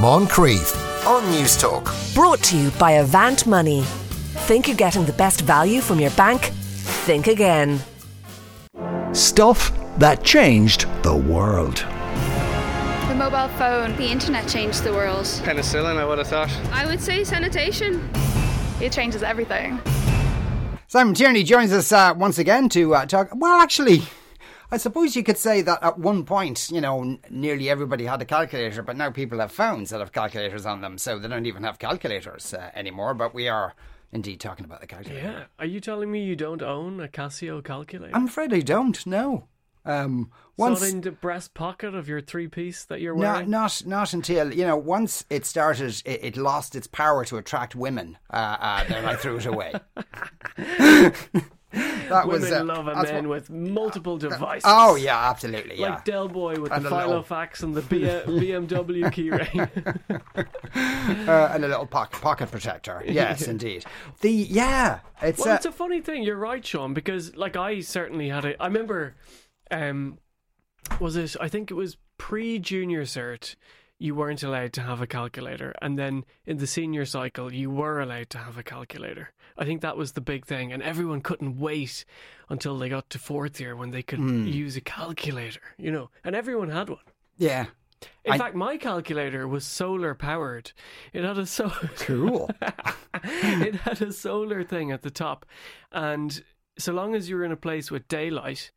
Moncrieff on Newstalk. Brought to you by Avant Money. Think you're getting the best value from your bank? Think again. Stuff that changed the world. The mobile phone, the internet changed the world. Penicillin, I would have thought. I would say sanitation. It changes everything. Simon Tierney joins us uh, once again to uh, talk. Well, actually, I suppose you could say that at one point, you know, n- nearly everybody had a calculator, but now people have phones that have calculators on them, so they don't even have calculators uh, anymore. But we are indeed talking about the calculator. Yeah. Are you telling me you don't own a Casio calculator? I'm afraid I don't No. Um, Once once in the breast pocket of your three piece that you're not wearing? not not until you know once it started, it, it lost its power to attract women. Uh, uh, then I threw it away. that Women was uh, love a man what- with multiple devices. Oh yeah, absolutely. Yeah. Like Del Boy with And the a little- and the B- BMW keyring. uh, and a little pocket pocket protector. Yes, indeed. The yeah, it's, well, uh, it's a funny thing. You're right, Sean, because like I certainly had a. I remember, um, was it? I think it was pre junior cert. You weren't allowed to have a calculator, and then in the senior cycle, you were allowed to have a calculator. I think that was the big thing, and everyone couldn't wait until they got to fourth year when they could Hmm. use a calculator. You know, and everyone had one. yeah. In I- fact, my calculator was solar powered. It had a so Cool. it had a solar thing at the top, and so long as you were in a place with daylight,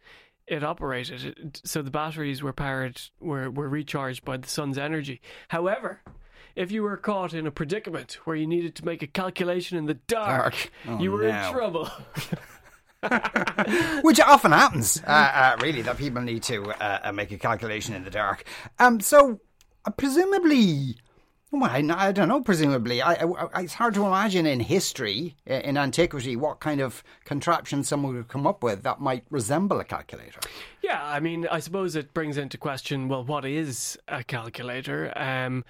it operated. It, so the batteries were powered, were were recharged by the sun's energy. However, if you were caught in a predicament where you needed to make a calculation in the dark, Dark. Oh, you were no. in trouble. Which often happens, uh, uh, really, that people need to uh, uh, make a calculation in the dark. Um, so uh, presumably, well, I, I don't know. Presumably, I, I, it's hard to imagine in history, in antiquity, what kind of contraption someone would come up with that might resemble a calculator. Yeah, I mean, I suppose it brings into question well, what is a calculator? Um,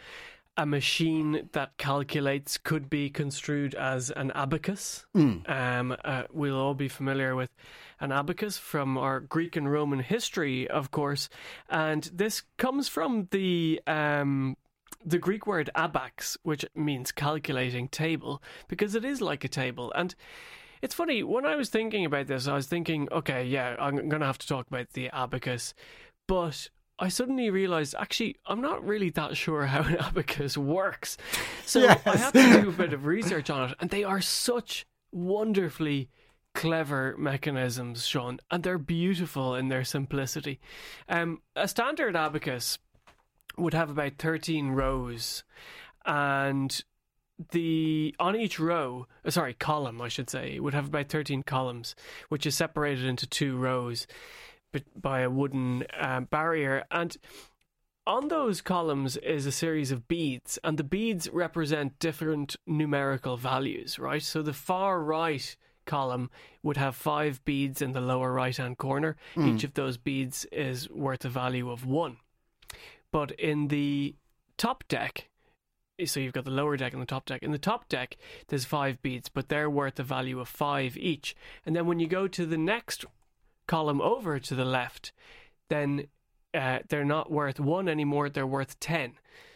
a machine that calculates could be construed as an abacus. Um, uh, we'll all be familiar with an abacus from our Greek and Roman history, of course, and this comes from the. Um, the Greek word abax, which means calculating table, because it is like a table. And it's funny, when I was thinking about this, I was thinking, okay, yeah, I'm going to have to talk about the abacus. But I suddenly realized, actually, I'm not really that sure how an abacus works. So I Yes. have to do a bit of research on it. And they are such wonderfully clever mechanisms, Sean, and they're beautiful in their simplicity. Um, a standard abacus would have about 13 rows and the on each row uh, sorry column i should say would have about 13 columns which is separated into two rows but by a wooden um, barrier. And on those columns is a series of beads and the beads represent different numerical values right? So the far right column would have five beads in the lower right hand corner each of those beads is worth a value of one but in the top deck, so you've got the lower deck and the top deck. In the top deck, there's five beads, but they're worth a value of five each. And then when you go to the next column over to the left, then uh, they're not worth one anymore, they're worth 10.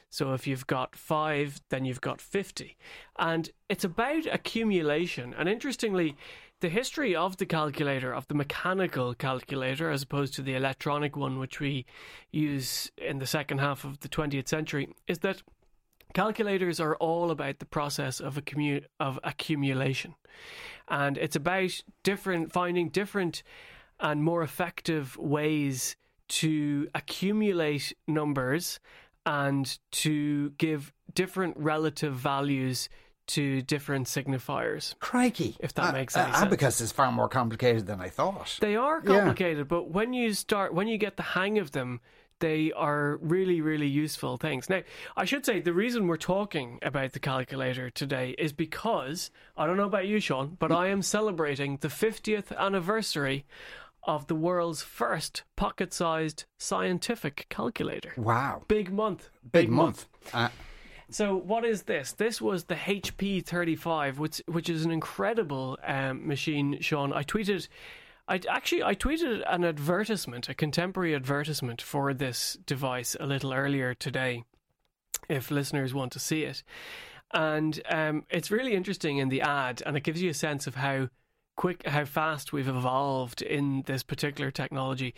So if you've got five, then you've got 50. And it's about accumulation. And interestingly, the history of the calculator, of the mechanical calculator, as opposed to the electronic one, which we use in the second half of the 20th century, is that calculators are all about the process of, accumu- of accumulation. And it's about different, finding different and more effective ways to accumulate numbers and to give different relative values to different signifiers. Crikey. If that Uh, makes uh, sense. Abacus is far more complicated than I thought. They are Yeah. complicated, but when you start, when you get the hang of them, they are really, really useful things. Now, I should say the reason we're talking about the calculator today is because I don't know about you, Sean, but I am celebrating the 50th anniversary of the world's first pocket-sized scientific calculator. Wow. Big month. Big month. Uh, So what is this? This was the HP 35, which which is an incredible um, machine. Sean, I tweeted. I actually I tweeted an advertisement, a contemporary advertisement for this device a little earlier today. if listeners want to see it. And um, it's really interesting in the ad, and it gives you a sense of how quick, how fast we've evolved in this particular technology.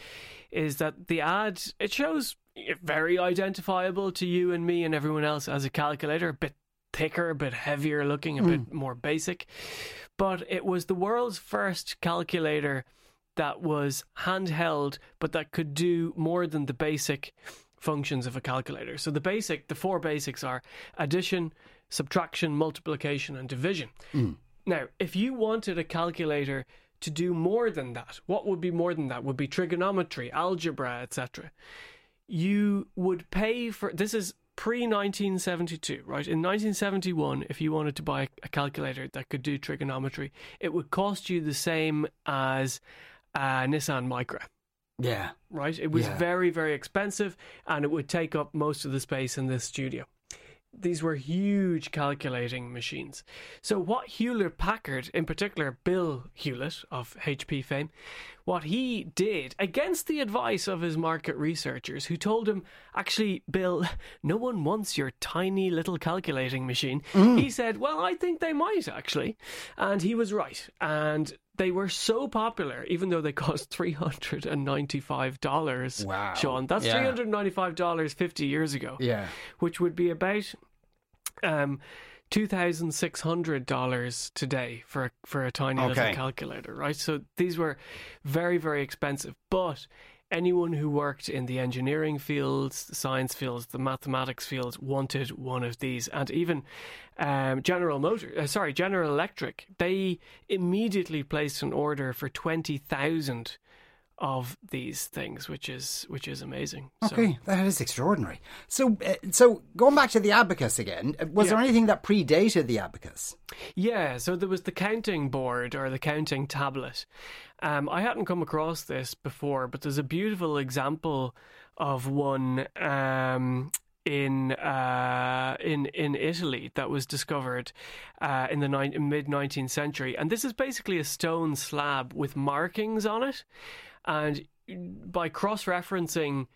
Is that the ad? It shows very identifiable to you and me and everyone else as a calculator, a bit thicker, a bit heavier looking, a mm. bit more basic. But it was the world's first calculator that was handheld, but that could do more than the basic functions of a calculator. So the basic, the four basics are addition, subtraction, multiplication, and division. Mm. Now, if you wanted a calculator to do more than that, what would be more than that? Would be trigonometry, algebra, etc. You would pay for this is pre 1972, right? In 1971, if you wanted to buy a calculator that could do trigonometry, it would cost you the same as a Nissan Micra. Yeah. Right? It was yeah. very, very expensive and it would take up most of the space in this studio. These were huge calculating machines. So, what Hewlett Packard, in particular Bill Hewlett of HP fame, what he did against the advice of his market researchers, who told him, actually, Bill, no one wants your tiny little calculating machine. Mm. He said, well, I think they might actually. And he was right. And they were so popular, even though they cost $395. Wow. Sean, that's yeah. $395 50 years ago. Yeah. Which would be about. Um, $2,600 today for a, for a tiny okay. little calculator, right? So these were very, very expensive. But anyone who worked in the engineering fields, the science fields, the mathematics fields wanted one of these. And even um, General Motor, uh, sorry, General Electric, they immediately placed an order for 20,000 of these things, which is which is amazing. Okay, so, that is extraordinary. So, uh, so going back to the abacus again, uh, was yeah. there anything that predated the abacus? Yeah, so there was the counting board or the counting tablet. Um, I hadn't come across this before, but there's a beautiful example of one um, in uh, in in Italy that was discovered uh, in the ni- mid 19th century, and this is basically a stone slab with markings on it, and by cross referencing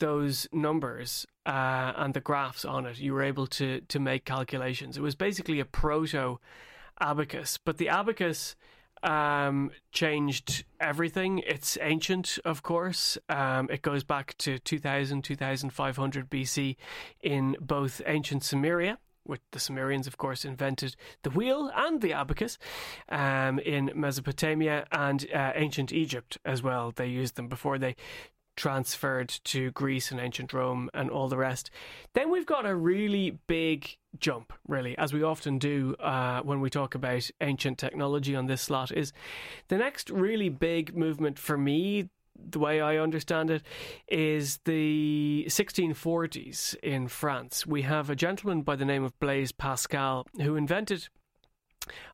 those numbers uh, and the graphs on it, you were able to to make calculations. It was basically a proto abacus, but the abacus um, changed everything. It's ancient, of course. Um, it goes back to 2000, 2500 BC in both ancient Sumeria, which the Sumerians, of course, invented the wheel and the abacus um, in Mesopotamia and uh, ancient Egypt as well. They used them before they transferred to Greece and ancient Rome and all the rest. Then we've got a really big jump, really, as we often do uh, when we talk about ancient technology on this slot. Is the next really big movement for me? The way I understand it is the 1640s in France. We have a gentleman by the name of Blaise Pascal who invented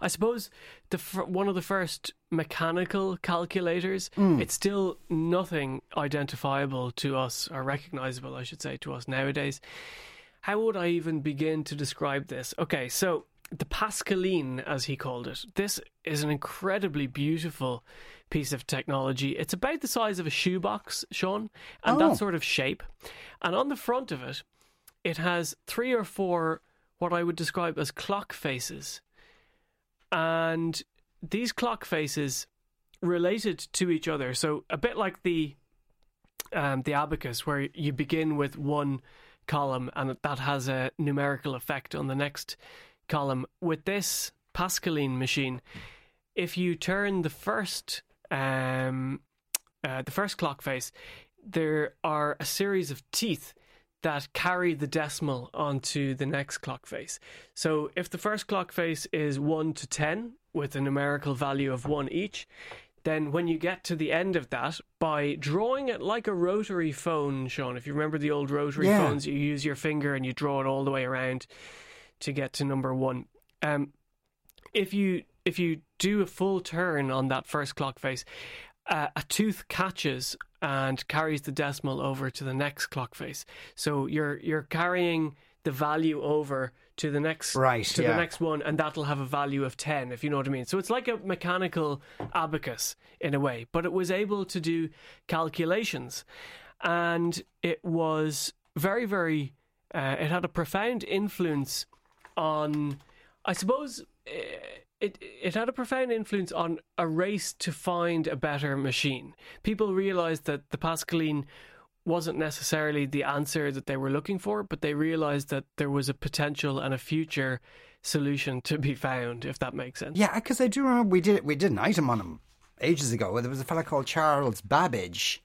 I suppose the one of the first mechanical calculators. Mm. It's still nothing identifiable to us or recognizable, I should say, to us nowadays. How would I even begin to describe this? Okay, so the Pascaline, as he called it, this is an incredibly beautiful piece of technology. It's about the size of a shoebox, Sean, and oh. that sort of shape. And on the front of it, it has three or four what I would describe as clock faces and these clock faces related to each other. So a bit like the um, the abacus, where you begin with one column and that has a numerical effect on the next column. With this Pascaline machine, if you turn the first um, uh, the first clock face, there are a series of teeth that carry the decimal onto the next clock face. So if the first clock face is 1 to 10 with a numerical value of 1 each, then when you get to the end of that, by drawing it like a rotary phone, Sean, if you remember the old rotary yeah. phones, you use your finger and you draw it all the way around to get to number one. Um, if you if you do a full turn on that first clock face, uh, a tooth catches and carries the decimal over to the next clock face. So you're you're carrying the value over to the next right, to yeah. the next one and that'll have a value of 10 if you know what I mean. So it's like a mechanical abacus in a way, but it was able to do calculations and it was very very Uh, it had a profound influence on, I suppose, uh, it it had a profound influence on a race to find a better machine. People realized that the Pascaline wasn't necessarily the answer that they were looking for, but they realized that there was a potential and a future solution to be found, if that makes sense. Yeah, because I do remember we did we did an item on him ages ago. There was a fellow called Charles Babbage,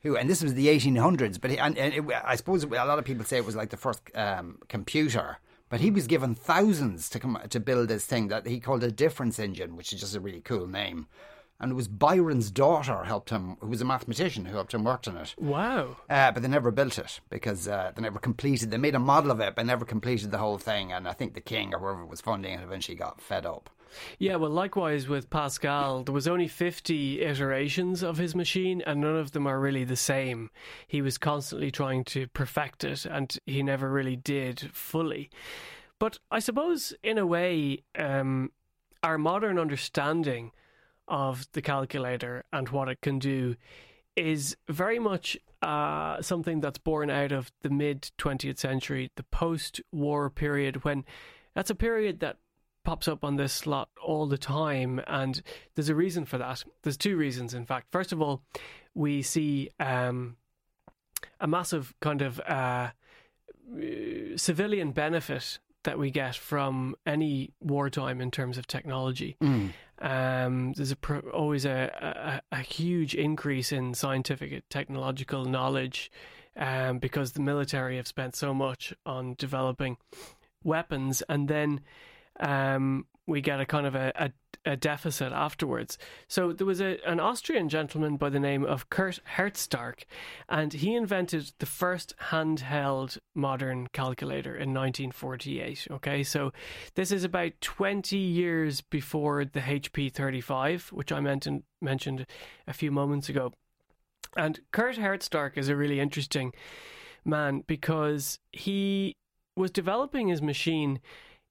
who, and this was the 1800s, but he, and, and it, I suppose a lot of people say it was like the first um, computer. But he was given thousands to come to build this thing that he called a difference engine, which is just a really cool name. And it was Byron's daughter helped him, who was a mathematician, who helped him work on it. Wow. Uh, but they never built it because uh, they never completed. They made a model of it, but never completed the whole thing. And I think the king or whoever was funding it eventually got fed up. Yeah, well, likewise with Pascal, there was only 50 iterations of his machine, and none of them are really the same. He was constantly trying to perfect it, and he never really did fully. But I suppose, in a way, um, our modern understanding of the calculator and what it can do is very much uh, something that's born out of the mid 20th century, the post war period, when that's a period that pops up on this slot all the time. And there's a reason for that. There's two reasons, in fact. First of all, we see um, a massive kind of uh, civilian benefit that we get from any wartime in terms of technology. Mm. Um, there's a always a, a, a huge increase in scientific technological knowledge um, because the military have spent so much on developing weapons, and then um, we get a kind of a, a, a, deficit afterwards. So there was a, an Austrian gentleman by the name of Curt Herzstark, and he invented the first handheld modern calculator in 1948. Okay, so this is about 20 years before the HP 35, which I mentioned mentioned a few moments ago. And Curt Herzstark is a really interesting man because he was developing his machine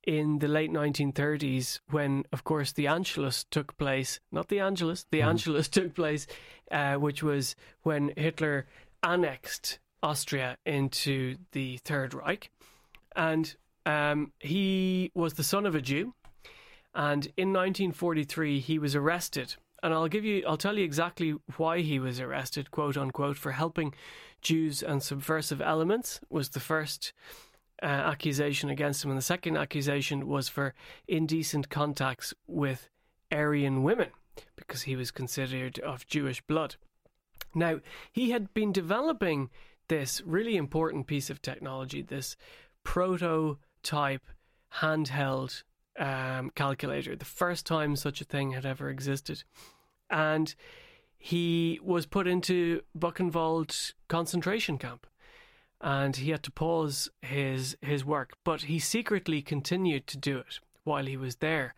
in the late 1930s when, of course, the Anschluss took place. Not the Angelus, the mm. Anschluss took place, uh, which was when Hitler annexed Austria into the Third Reich. And um, he was the son of a Jew. And in 1943, he was arrested. And I'll give you, I'll tell you exactly why he was arrested, quote unquote, for helping Jews and subversive elements. Was the first uh, accusation against him, and the second accusation was for indecent contacts with Aryan women because he was considered of Jewish blood. Now, he had been developing this really important piece of technology, this prototype handheld um, calculator, the first time such a thing had ever existed. And he was put into Buchenwald concentration camp and he had to pause his his work, but he secretly continued to do it while he was there.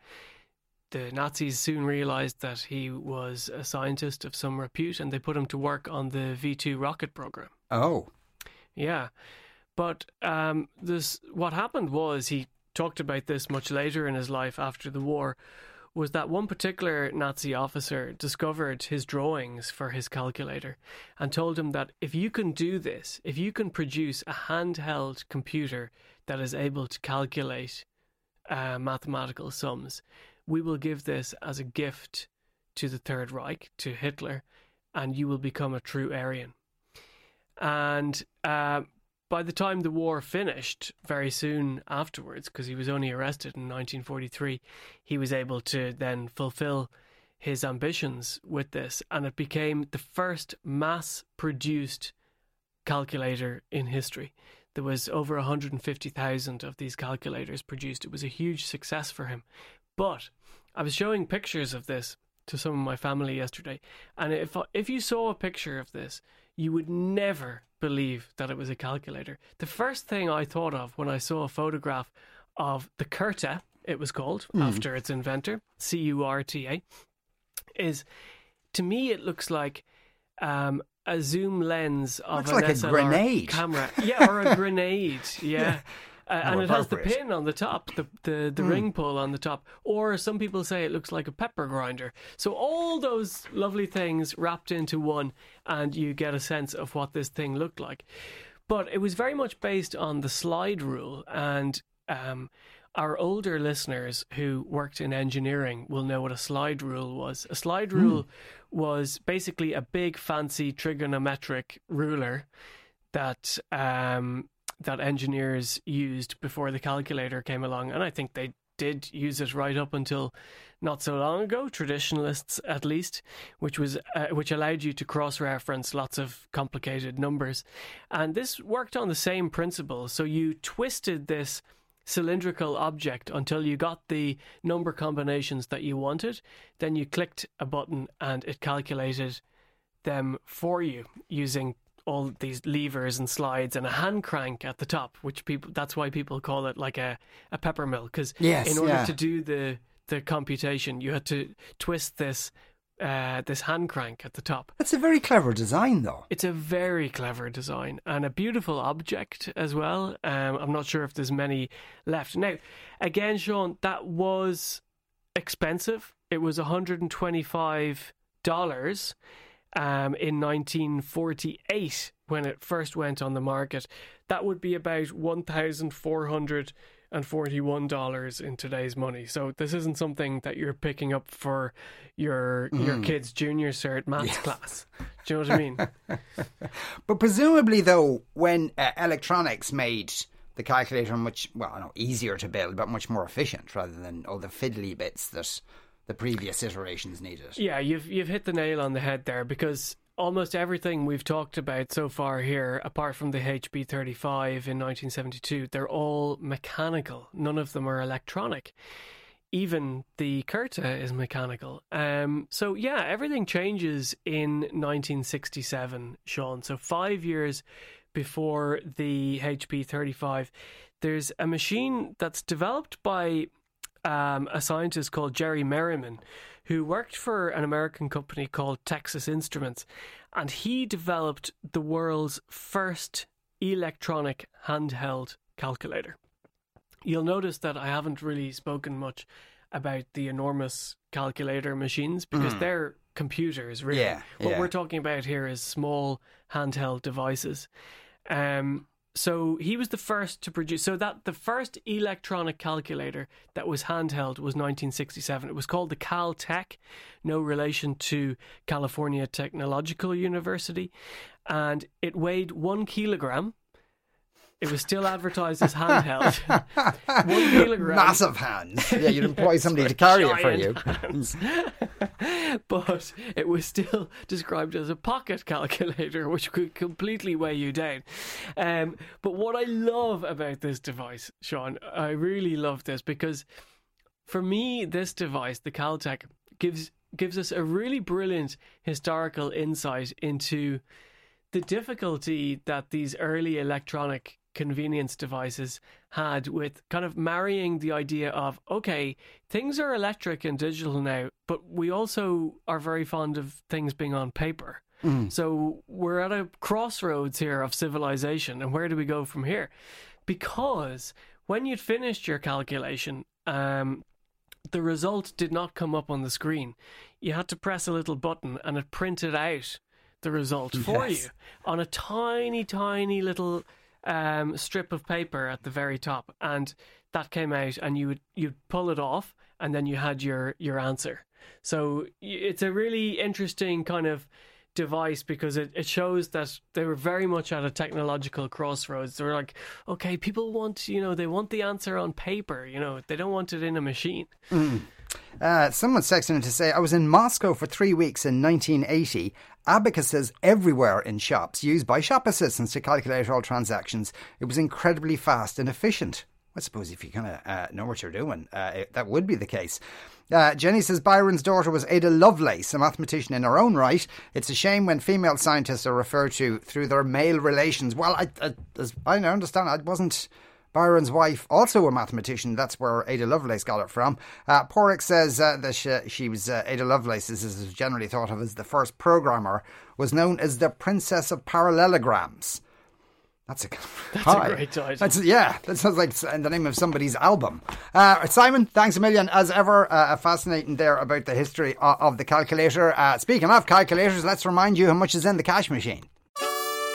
The Nazis soon realized that he was a scientist of some repute and they put him to work on the V 2 rocket program. Oh. Yeah. But um, this, what happened was he talked about this much later in his life after the war was that one particular Nazi officer discovered his drawings for his calculator and told him that if you can do this, if you can produce a handheld computer that is able to calculate uh, mathematical sums, we will give this as a gift to the Third Reich, to Hitler, and you will become a true Aryan. And uh, by the time the war finished, very soon afterwards, because he was only arrested in 1943, he was able to then fulfill his ambitions with this, and it became the first mass produced calculator in history. There was over 150,000 of these calculators produced. It was a huge success for him. But I was showing pictures of this to some of my family yesterday, and if if you saw a picture of this, you would never believe that it was a calculator. The first thing I thought of when I saw a photograph of the Curta, it was called mm. after its inventor, C U R T A, is to me it looks like um, a zoom lens of looks an like SLR a grenade. camera. Yeah, or a grenade. Yeah. Yeah. Uh, and it has the pin on the top, the the, the ring pull on the top, or some people say it looks like a pepper grinder. So all those lovely things wrapped into one, and you get a sense of what this thing looked like. but it was very much based on the slide rule. And um, our older listeners who worked in engineering will know what a slide rule was. A slide rule was basically a big, fancy trigonometric ruler that um, that engineers used before the calculator came along, and I think they did use it right up until not so long ago. Traditionalists, at least, which was uh, which allowed you to cross-reference lots of complicated numbers, and this worked on the same principle. So you twisted this cylindrical object until you got the number combinations that you wanted. Then you clicked a button and it calculated them for you using all these levers and slides and a hand crank at the top, which people that's why people call it like a, a pepper mill because Yes, in order yeah. to do the the computation you had to twist this uh, this hand crank at the top. That's a very clever design, though. It's a very clever design and a beautiful object as well. Um, I'm not sure if there's many left. Now, again, Sean, that was expensive. It was $125 um, in 1948 when it first went on the market. That would be about $1,441 in today's money. So this isn't something that you're picking up for your your kid's junior cert maths class. Do you know what I mean? But presumably, though, when uh, electronics made the calculator much, well, no, easier to build, but much more efficient rather than all the fiddly bits that the previous iterations needed. Yeah, you've you've hit the nail on the head there because almost everything we've talked about so far here, apart from the HP35 in 1972, they're all mechanical. None of them are electronic. Even the Curta is mechanical. Um, so yeah, everything changes in 1967, Sean. So five years before the HP35, there's a machine that's developed by um, a scientist called Jerry Merryman, who worked for an American company called Texas Instruments, and he developed the world's first electronic handheld calculator. You'll notice that I haven't really spoken much about the enormous calculator machines because they're computers, really. Yeah, what yeah. we're talking about here is small handheld devices. Um, so he was the first to produce. So that the first electronic calculator that was handheld was 1967. It was called the Caltech, no relation to California Technological University, and it weighed one kilogram. It was still advertised as handheld. one kilogram. Massive hands. Yeah, you'd employ somebody to carry it for you. but it was still described as a pocket calculator, which could completely weigh you down. Um, but what I love about this device, Sean, I really love this because for me, this device, the Caltech, gives gives us a really brilliant historical insight into the difficulty that these early electronic convenience devices had with kind of marrying the idea of okay things are electric and digital now but we also are very fond of things being on paper so we're at a crossroads here of civilization and where do we go from here because when you'd finished your calculation um, the result did not come up on the screen. You had to press a little button and it printed out the result for Yes. you on a tiny, tiny little um, strip of paper at the very top, and that came out, and you would you'd pull it off, and then you had your your answer. So it's a really interesting kind of device because it, it shows that they were very much at a technological crossroads. They were like, okay, people want, you know, they want the answer on paper, you know, they don't want it in a machine. Uh, someone's texting in to say, I was in Moscow for three weeks in 1980. Abacuses everywhere in shops, used by shop assistants to calculate all transactions. It was incredibly fast and efficient. I suppose if you kind of uh, know what you're doing, uh, it, that would be the case. Uh, Jenny says Byron's daughter was Ada Lovelace, a mathematician in her own right. It's a shame when female scientists are referred to through their male relations. Well, I, I, as I understand, I wasn't Byron's wife, also a mathematician. That's where Ada Lovelace got it from. Uh, Porrick says uh, that she, she was uh, Ada Lovelace, is, is generally thought of as the first programmer, was known as the Princess of Parallelograms. That's a That's a great title. That's, yeah, that sounds like the name of somebody's album. Uh, Simon, thanks a million as ever. Uh, fascinating there about the history of, of the calculator. Uh, speaking of calculators, let's remind you how much is in the cash machine.